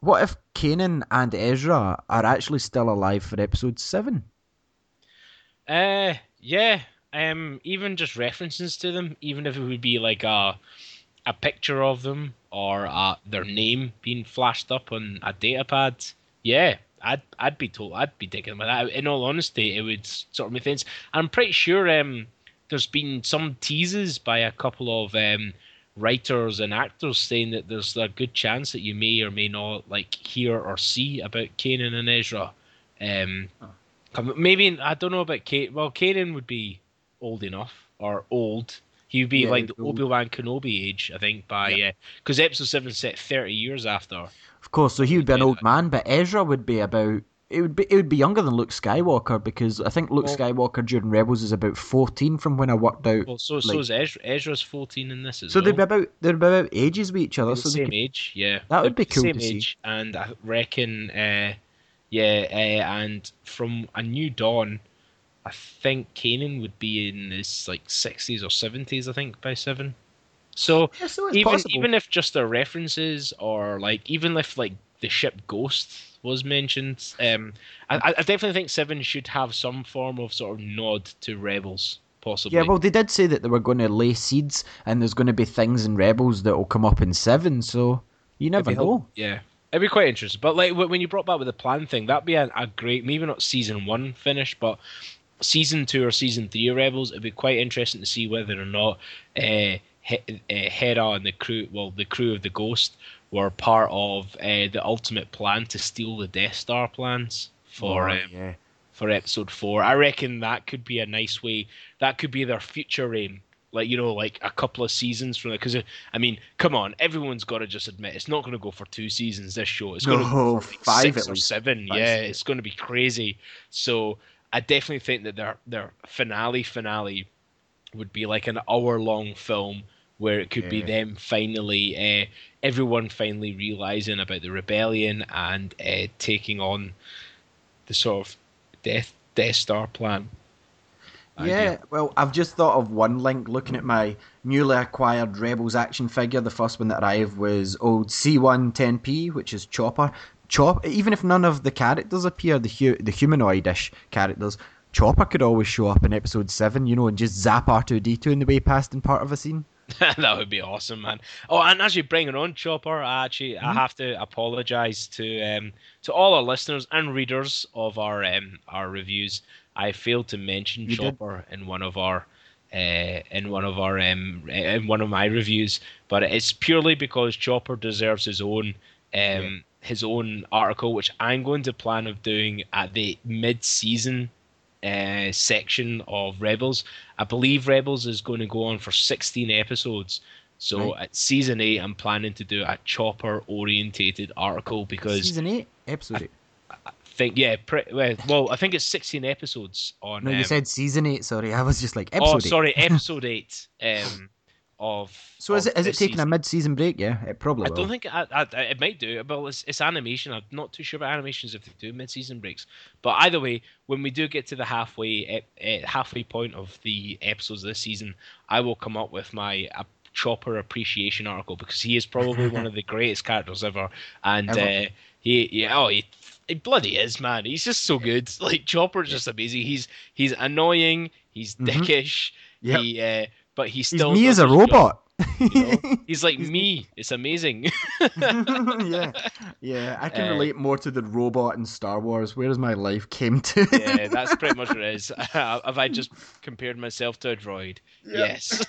what if Kanan and Ezra are actually still alive for episode seven? Uh, yeah. Um, even just references to them, even if it would be like a a picture of them or uh, their name being flashed up on a data pad. Yeah, I'd I'd be told I'd be digging with that. In all honesty, it would sort of make sense. I'm pretty sure um there's been some teases by a couple of um writers and actors saying that there's a good chance that you may or may not like hear or see about Kanan and Ezra. Um, maybe I don't know about Kate. Well, Kanan would be old enough or old. He would be Yeah, like the. Obi Wan Kenobi age, I think, by because episode seven set thirty years after. Course, so he would be an old man, but Ezra would be about. It would be. It would be younger than Luke Skywalker because I think Luke Well- Skywalker during Rebels is about fourteen from when I worked out. Well, so Like- so is Ezra. Ezra's fourteen in this as so well. they'd be about. They'd be about ages with each other. the So same could, age, yeah. That would be cool same to see. age, and I reckon, uh, yeah, uh, and from A New Dawn, I think Kanan would be in his like sixties or seventies. I think by seven. So yeah, so even possible. even if just the references or like even if like the ship Ghost was mentioned, um, I, I I definitely think Seven should have some form of sort of nod to Rebels, possibly. Yeah, well, they did say that they were going to lay seeds, and there's going to be things in Rebels that will come up in Seven. So you never It'd help- know. Yeah, it'd be quite interesting. But like when you brought back with the plan thing, that'd be a, a great, maybe not season one finish, but season two or season three of Rebels. It'd be quite interesting to see whether or not uh, Hera and the crew, well, the crew of the Ghost, were part of uh, the ultimate plan to steal the Death Star plans for. Oh, um, yeah. for episode four. I reckon that could be a nice way. That could be their future aim. Like you know, like a couple of seasons from because I mean, come on, everyone's got to just admit it's not going to go for two seasons. This show, it's going to No, go for like five six or least. seven. Five, yeah, six. it's going to be crazy. So I definitely think that their their finale finale would be like an hour long film where it could be them finally, uh, everyone finally realizing about the rebellion and uh, taking on the sort of Death Death Star plan. Yeah, well, I've just thought of one link looking at my newly acquired Rebels action figure. The first one that arrived was old C1-10P, which is Chopper. Chop, even if none of the characters appear, the hu- the humanoidish characters, Chopper could always show up in episode seven, you know, and just zap R2D2 in the way past in part of a scene. that would be awesome, man. Oh, and actually bringing on Chopper, I actually I Mhm. have to apologize to um to all our listeners and readers of our um our reviews. I failed to mention You did. Chopper in one of our uh, in one of our um in one of my reviews, but it's purely because Chopper deserves his own um his own article, which I'm going to plan of doing at the mid-season uh, section of Rebels. I believe Rebels is going to go on for 16 episodes. So Right. at season eight, I'm planning to do a chopper orientated article because Season 8, episode 8. I think yeah, pre- well, well, I think it's 16 episodes on. No, you um, said season 8, sorry. I was just like, episode oh, 8. sorry, episode eight. Um, of So is of it is it taking a mid season break? Yeah, it probably I will. don't think I, I, it might do. Well, it's, it's animation. I'm not too sure about animations if they do mid-season breaks. But either way, when we do get to the halfway uh, halfway point of the episodes of this season, I will come up with my uh, Chopper appreciation article because he is probably one of the greatest characters ever. And Ever. Uh, he, yeah, oh, he, he bloody is, man. He's just so good. Like Chopper's just amazing. He's he's annoying. He's Mhm. dickish. Yep. He, uh, but he He's still me as a robot. You know? He's like me. It's amazing. yeah, yeah. I can uh, relate more to the robot in Star Wars. Where's my life came to? yeah, that's pretty much what it is. Have I just compared myself to a droid? Yep. Yes.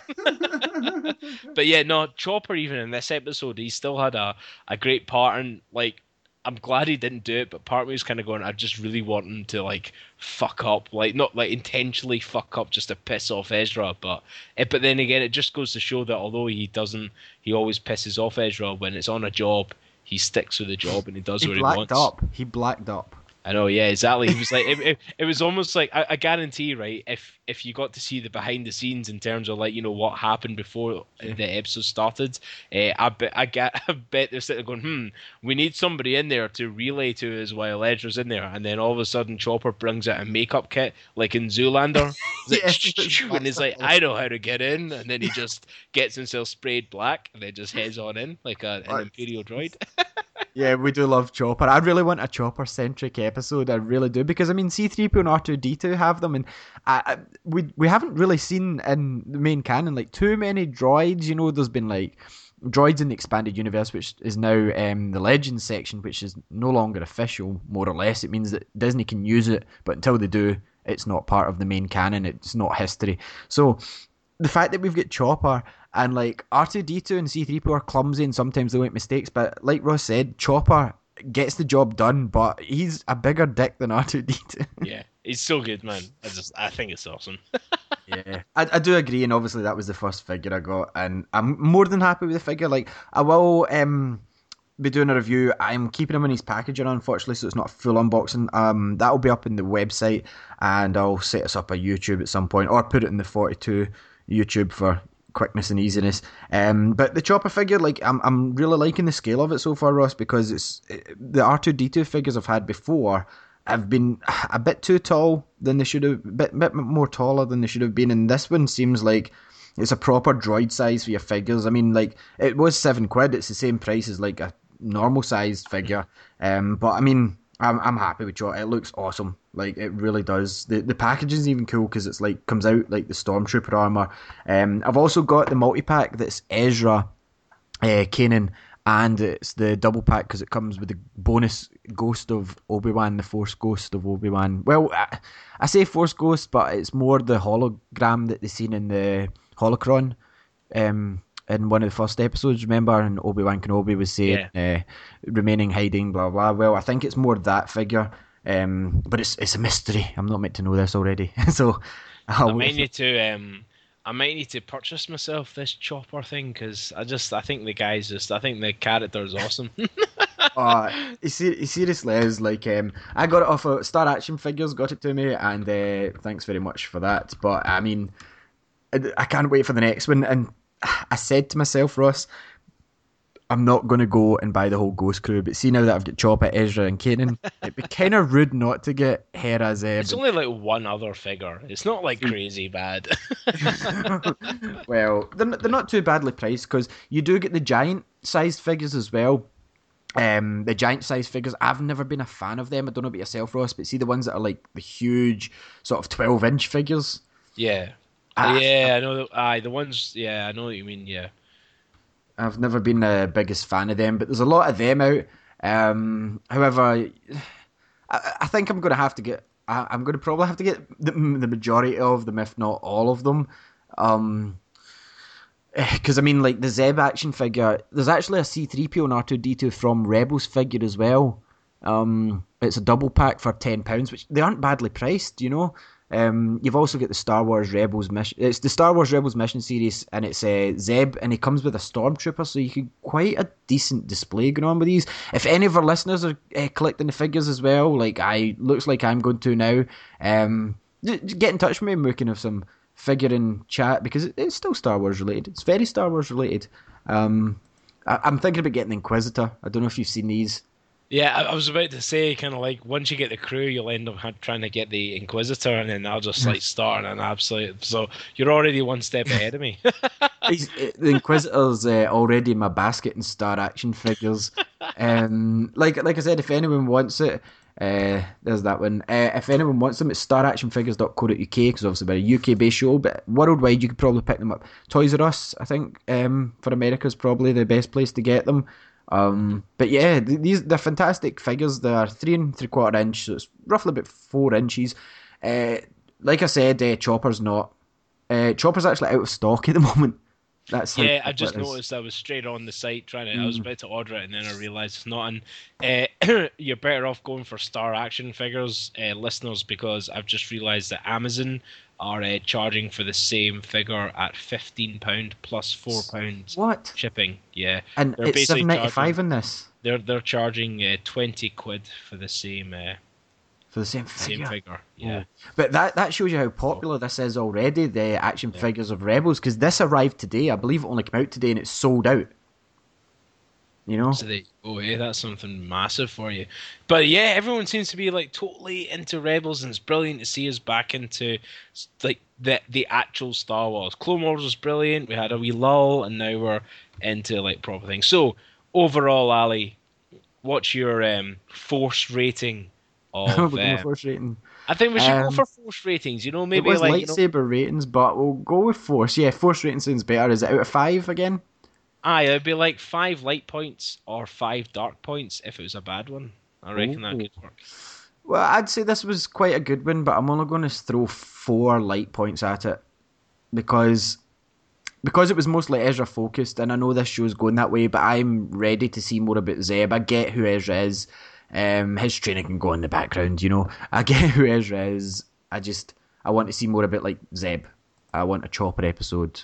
but yeah, no. Chopper even in this episode, he still had a a great part and like I'm glad he didn't do it, but part of me is kind of going, I just really want him to like fuck up, like not like intentionally fuck up just to piss off Ezra, but it, eh, but then again, it just goes to show that although he doesn't, he always pisses off Ezra when it's on a job. He sticks with the job and he does he what he wants. He blacked up. He blacked up. I know, yeah, exactly. He was like, it, it, it, was almost like I, I, guarantee, right? If if you got to see the behind the scenes in terms of like you know what happened before yeah. the episode started, uh, I bet I get I bet they're sitting going, hmm, we need somebody in there to relay to us while Ezra's in there, and then all of a sudden Chopper brings out a makeup kit like in Zoolander, like, and he's like, I know how to get in, and then he just gets himself sprayed black, and then just heads on in like a, an Imperial droid. Yeah, we do love Chopper. I really want a Chopper centric episode. I really do because I mean, C three PO and R two D two have them, and I, I, we we haven't really seen in the main canon like too many droids. You know, there's been like droids in the expanded universe, which is now um, the Legends section, which is no longer official. More or less, it means that Disney can use it, but until they do, it's not part of the main canon. It's not history. So the fact that we've got Chopper and like R2D2 and C3PO are clumsy and sometimes they make mistakes, but like Ross said, Chopper gets the job done, but he's a bigger dick than R2D2. yeah, he's so good, man. I just I think it's awesome. yeah, I, I do agree, and obviously that was the first figure I got, and I'm more than happy with the figure. Like I will um be doing a review. I'm keeping him in his packaging, unfortunately, so it's not a full unboxing. Um, that'll be up in the website, and I'll set us up a YouTube at some point, or put it in the 42 YouTube for quickness and easiness. Um, but the chopper figure, like I'm, I'm really liking the scale of it so far, Ross, because it's the R two D two figures I've had before have been a bit too tall than they should have, bit, bit more taller than they should have been, and this one seems like it's a proper droid size for your figures. I mean, like it was seven quid; it's the same price as like a normal sized figure. Um, but I mean, I'm I'm happy with it. It looks awesome. Like it really does. The the packaging is even cool because it's like comes out like the stormtrooper armor. Um, I've also got the multi pack that's Ezra, uh, Kanan, and it's the double pack because it comes with the bonus Ghost of Obi Wan, the Force Ghost of Obi Wan. Well, I, I, say Force Ghost, but it's more the hologram that they seen in the holocron. Um, in one of the first episodes, remember? And Obi Wan Kenobi was saying, yeah. uh, remaining hiding, blah, blah. Well, I think it's more that figure. Um, but it's it's a mystery. I'm not meant to know this already. so I'll i might need to. Um, I might need to purchase myself this chopper thing because I just I think the guy's just I think the character is awesome. uh, he, he seriously is like um, I got it off of Star Action Figures, got it to me, and uh, thanks very much for that. But I mean, I can't wait for the next one. And I said to myself, Ross, I'm not going to go and buy the whole Ghost Crew, but see now that I've got Chopper, Ezra, and Kanan, it'd be kind of rude not to get Hera Zeb. It's only like one other figure. It's not like crazy bad. well, they're, they're not too badly priced because you do get the giant sized figures as well. Um, the giant sized figures, I've never been a fan of them. I don't know about yourself, Ross, but see the ones that are like the huge, sort of 12 inch figures. Yeah, Ah, yeah, I know. The, aye, the ones. Yeah, I know what you mean. Yeah. I've never been the biggest fan of them, but there's a lot of them out. Um, however, I, I, think I'm going to have to get. I, am going to probably have to get the, the, majority of them, if not all of them. Um, because I mean, like the Zeb action figure, there's actually a C3PO and R2D2 from Rebels figure as well. Um, it's a double pack for ten pounds, which they aren't badly priced, you know. Um, you've also got the Star Wars Rebels mission. It's the Star Wars Rebels mission series, and it's uh, Zeb, and he comes with a stormtrooper, so you can quite a decent display going on with these. If any of our listeners are uh, collecting the figures as well, like I looks like I'm going to now, um, get in touch with me and we can have some figuring chat because it's still Star Wars related. It's very Star Wars related. Um, I, am thinking about getting the Inquisitor. I don't know if you've seen these. Yeah, I was about to say, kind of like once you get the crew, you'll end up trying to get the Inquisitor, and then I'll just like start an absolute. So you're already one step ahead of me. the Inquisitor's uh, already in my basket in Star Action figures. Um, like like I said, if anyone wants it, Uh, there's that one. Uh, if anyone wants them, it's staractionfigures.co.uk because obviously we're a UK based show, but worldwide you could probably pick them up. Toys R Us, I think, um, for America is probably the best place to get them. Um, but yeah, th- these they're fantastic figures. They are three and three quarter inch, so it's roughly about four inches. Uh, like I said, uh, Chopper's not. Uh, Chopper's actually out of stock at the moment. That's yeah. I just noticed I was straight on the site trying to. Mm. I was mm. about to order it, and then I realised it's not. And uh, you're better off going for Star Action figures, uh, listeners, because I've just realised that Amazon are uh, charging for the same figure at fifteen pound plus four pounds. What shipping? Yeah, and they're it's seven ninety five in this. They're they're charging uh, twenty quid for the same uh, for the same figure. Same figure, yeah. Oh. But that that shows you how popular this is already. The action yeah. figures of Rebels, because this arrived today. I believe it only came out today, and it's sold out. You know. So they, oh yeah, that's something massive for you. But yeah, everyone seems to be like totally into Rebels, and it's brilliant to see us back into like the the actual Star Wars. Clone Wars was brilliant. We had a wee lull, and now we're into like proper things. So overall, Ali, what's your um, force rating of um, force rating. I think we should um, go for force ratings. You know, maybe it was like lightsaber you know... ratings, but we'll go with force. Yeah, force rating sounds better. Is it out of five again? Aye, it'd be like five light points or five dark points if it was a bad one. I reckon Ooh. that could work. Well, I'd say this was quite a good one, but I'm only going to throw four light points at it because because it was mostly Ezra focused, and I know this show's going that way, but I'm ready to see more about Zeb. I get who Ezra is. Um, his training can go in the background, you know. I get who Ezra is. I just I want to see more about like Zeb. I want a Chopper episode.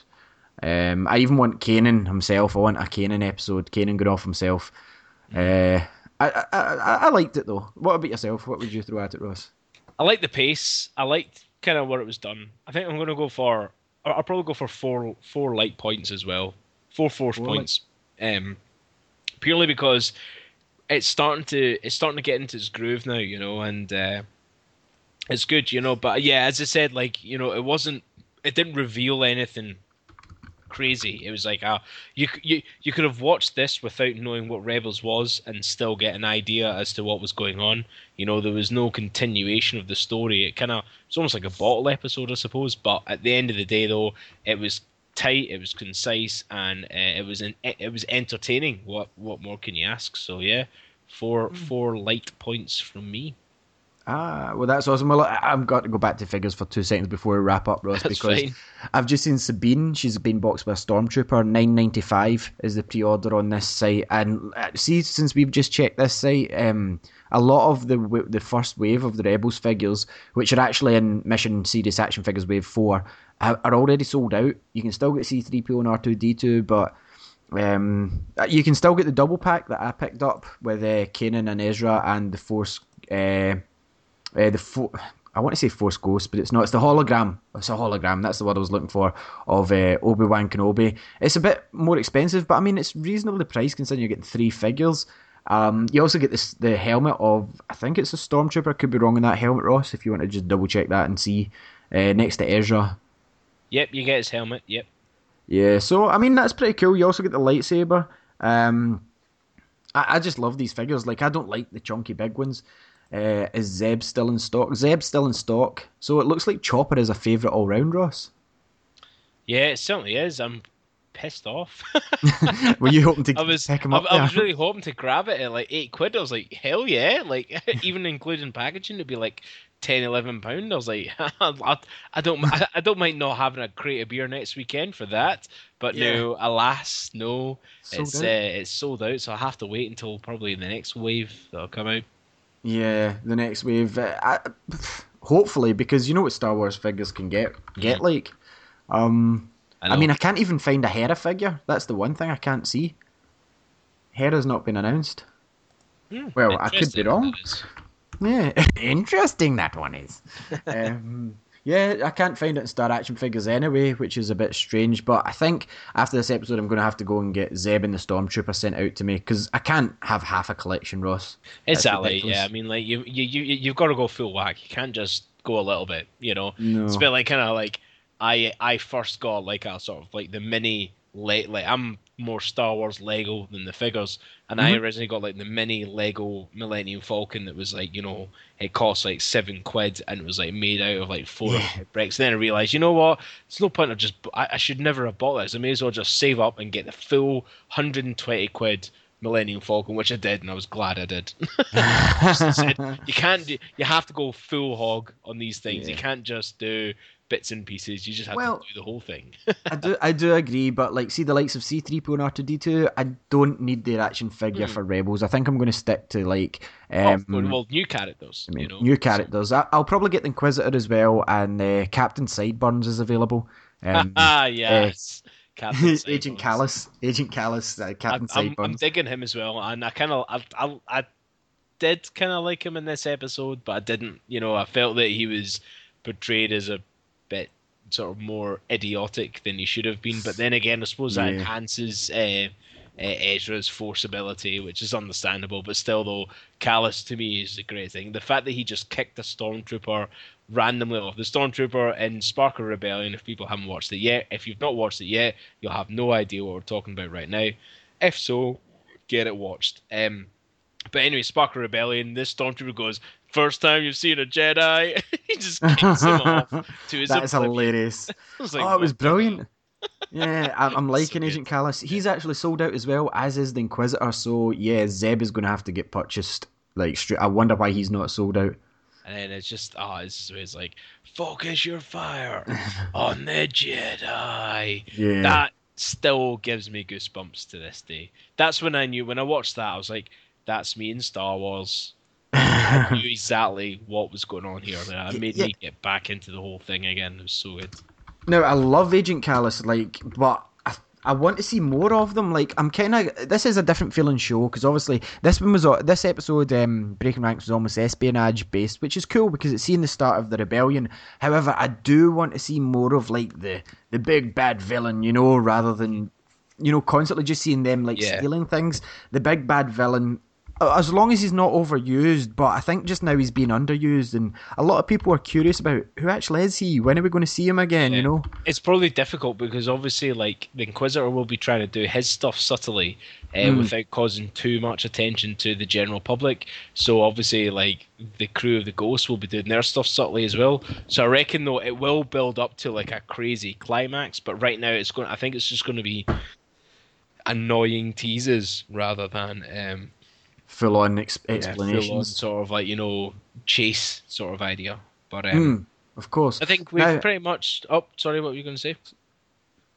Um, I even want Kanan himself. I want a Kanan episode. Kanan off himself. Uh, I, I, I I liked it though. What about yourself? What would you throw at it, Ross? I like the pace. I liked kind of what it was done. I think I'm going to go for. I'll probably go for four four light points as well. Four force four points. Um, purely because it's starting to it's starting to get into its groove now, you know, and uh, it's good, you know. But yeah, as I said, like you know, it wasn't it didn't reveal anything crazy. It was like, uh, you you you could have watched this without knowing what Rebels was and still get an idea as to what was going on. You know, there was no continuation of the story. It kind of it's almost like a bottle episode, I suppose. But at the end of the day, though, it was tight, it was concise, and uh, it was an, it was entertaining. What what more can you ask? So yeah, four mm. four light points from me. Ah, well, that's awesome. Well, I've got to go back to figures for two seconds before we wrap up, Ross, that's because fine. I've just seen Sabine. She's been boxed by a stormtrooper. Nine ninety five is the pre-order on this site, and uh, see, since we've just checked this site, um, a lot of the the first wave of the Rebels figures, which are actually in Mission Series Action Figures Wave Four, are already sold out. You can still get C three PO and R two D two, but um, you can still get the double pack that I picked up with uh, Kanan and Ezra and the Force. Uh, uh, the fo- I want to say Force Ghost, but it's not. It's the hologram. It's a hologram. That's the word I was looking for of uh, Obi Wan Kenobi. It's a bit more expensive, but I mean it's reasonably priced considering you're getting three figures. Um, you also get this the helmet of I think it's a stormtrooper. Could be wrong on that helmet, Ross. If you want to just double check that and see uh, next to Ezra. Yep, you get his helmet. Yep. Yeah, so I mean that's pretty cool. You also get the lightsaber. Um, I, I just love these figures. Like I don't like the chunky big ones. Uh, is Zeb still in stock? Zeb's still in stock. So it looks like Chopper is a favourite all round, Ross. Yeah, it certainly is. I'm pissed off. Were you hoping to I was, pick him I, up? I, was really hoping to grab it at like eight quid. I was like, hell yeah! Like even including packaging, it'd be like 10, 11 pound. I was like, I, I don't, I, I, don't mind not having a crate of beer next weekend for that. But yeah. no, alas, no, sold it's uh, it's sold out. So I have to wait until probably the next wave that'll come out. Yeah, the next wave. Uh, I, hopefully, because you know what Star Wars figures can get get like. Um, I, I, mean, I can't even find a Hera figure. That's the one thing I can't see. Hera's not been announced. Mm, well, I could be wrong. Yeah, interesting that one is. um, yeah, I can't find it in Star Action Figures anyway, which is a bit strange. But I think after this episode, I'm going to have to go and get Zeb and the Stormtrooper sent out to me because I can't have half a collection, Ross. Exactly. Yeah, I mean, like you, you, you, you've got to go full whack. You can't just go a little bit. You know, no. it's a bit like kind of like I, I first got like a sort of like the mini late like I'm more Star Wars Lego than the figures. And I mm-hmm. originally got like the mini Lego Millennium Falcon that was like, you know, it cost like seven quid and it was like made out of like four Yeah. bricks. Then I realized, you know what? It's no point of just. I, I should never have bought this. I may as well just save up and get the full 120 quid Millennium Falcon, which I did, and I was glad I did. I said, you can't do. You have to go full hog on these things. You can't just do bits and pieces. You just have Well- to do the whole thing. I do, I do agree, but like, see the likes of C3PO and R2D2, I don't need their action figure Mm. for Rebels. I think I'm going to stick to like, Oh, um, well, new characters. I mean, you know, new so- characters. I, I'll probably get the Inquisitor as well, and uh, Captain Sideburns is available. Um, ah, yes. Captain Agent. Kallus, Agent Kallus, uh, I'm, Captain I'm, I'm digging him as well, and I kind of, I, I, I did kind of like him in this episode, but I didn't. You know, I felt that he was portrayed as a bit sort of more idiotic than he should have been. But then again, I suppose that Yeah. enhances uh, uh, Ezra's force ability, which is understandable. But still, though, Kallus to me is a great thing. The fact that he just kicked a stormtrooper randomly off the stormtrooper in Spark of Rebellion. If people haven't watched it yet, if you've not watched it yet, you'll have no idea what we're talking about right now. If so, get it watched. Um, but anyway, Spark of Rebellion. This stormtrooper goes, first time you've seen a Jedi." he just kicks him off to his That is hilarious. Like, oh, it was brilliant. Yeah, I'm, I'm So liking good. Agent Kallus. He's actually sold out as well, as is the Inquisitor. So yeah, Zeb is going to have to get purchased. Like straight. I wonder why he's not sold out. And then it's just, oh, it's, it's like, focus your fire on the Jedi. Yeah. That still gives me goosebumps to this day. That's when I knew, when I watched that, I was like, that's me in Star Wars. I knew exactly what was going on here. It made Yeah. me get back into the whole thing again. It was so good. No, I love Agent Kallus, like, but I, I want to see more of them. Like, I'm kind of this is a different feeling show because obviously this one was this episode, um, Breaking Ranks was almost espionage based, which is cool because it's seeing the start of the rebellion. However, I do want to see more of like the the big bad villain, you know, rather than you know constantly just seeing them like Yeah. stealing things. The big bad villain. As long as he's not overused, but I think just now he's being underused, and a lot of people are curious about who actually is he. When are we going to see him again? You know, It's probably difficult because obviously, like the Inquisitor will be trying to do his stuff subtly, uh, Mm. without causing too much attention to the general public. So obviously, like the crew of the Ghost will be doing their stuff subtly as well. So I reckon though it will build up to like a crazy climax, but right now it's going. I think it's just going to be annoying teases rather than um, full on ex- yeah, full-on sort of like you know chase sort of idea. But um, Mm, of course. I think we've Now- pretty much. Oh, sorry, what were you going to say?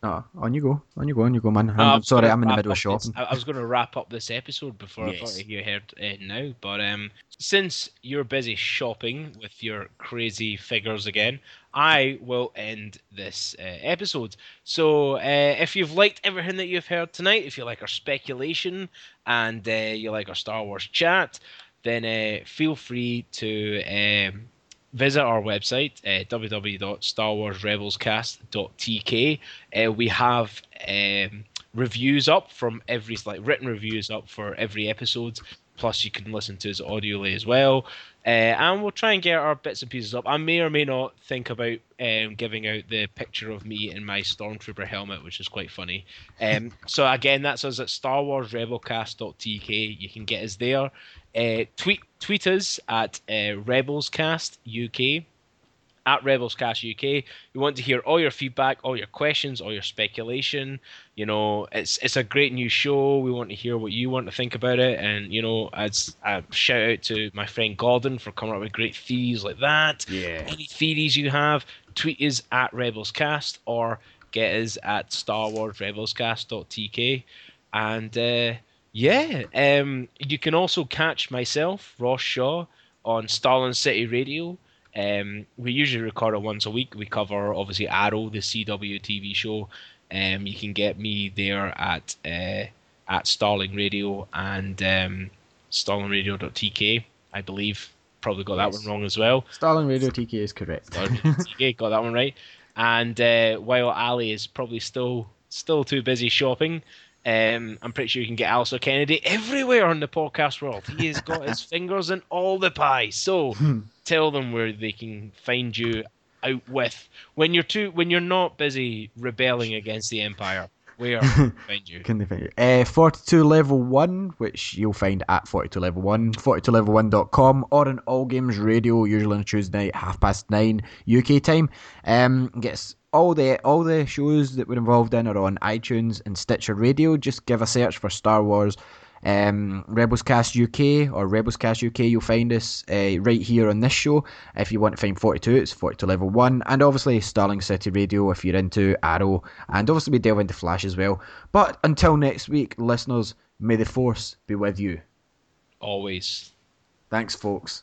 Oh, on you go, on you go, on you go, man. I'm, No, I I'm sorry, I'm in the middle of up this- shopping. I, I was going to wrap up this episode before I thought you heard it now, but um, since you're busy shopping with your crazy figures again, I will end this uh, episode. So, uh, if you've liked everything that you've heard tonight, if you like our speculation and uh, you like our Star Wars chat, then uh, feel free to um, visit our website, uh, www.starwarsrebelscast.tk. Uh, we have um, reviews up from every, like written reviews up for every episode. Plus, you can listen to us audioly as well. Uh, and we'll try and get our bits and pieces up. I may or may not think about um, giving out the picture of me in my Stormtrooper helmet, which is quite funny. Um, so again, that's us at StarWarsRebelcast.tk. You can get us there. Uh, tweet tweet us at uh, RebelsCast UK at RebelsCast UK. We want to hear all your feedback, all your questions, all your speculation. You know, it's it's a great new show. We want to hear what you want to think about it, and you know, as a shout out to my friend Gordon for coming up with great theories like that. Yeah. Any theories you have, tweet us at RebelsCast or get us at StarWarsRebelsCast.tk. And uh, yeah, um, you can also catch myself, Ross Shaw, on Starling City Radio. Um, we usually record it once a week. We cover obviously Arrow, the CW TV show. Um, you can get me there at uh, at Starling Radio and um, StarlingRadio.tk, I believe. Probably got that Yes. one wrong as well. Starling Radio TK is correct. TK, got that one right. And uh, while Ali is probably still still too busy shopping, um, I'm pretty sure you can get Alistair Kennedy everywhere in the podcast world. He has got his fingers in all the pie. So tell them where they can find you out with when you're too when you're not busy rebelling against the Empire. Where can find you? Can they find you? Uh, 42 level 1, which you'll find at 42 level 1, 42level1.com, or on All Games Radio, usually on Tuesday night, half past 9 UK time. Um, gets all the all the shows that we're involved in are on iTunes and Stitcher Radio. Just give a search for Star Wars um, Rebels Cast UK or Rebels Cast UK, you'll find us uh, right here on this show. If you want to find 42, it's 42 level 1. And obviously, Starling City Radio if you're into Arrow. And obviously, we delve into Flash as well. But until next week, listeners, may the Force be with you. Always. Thanks, folks.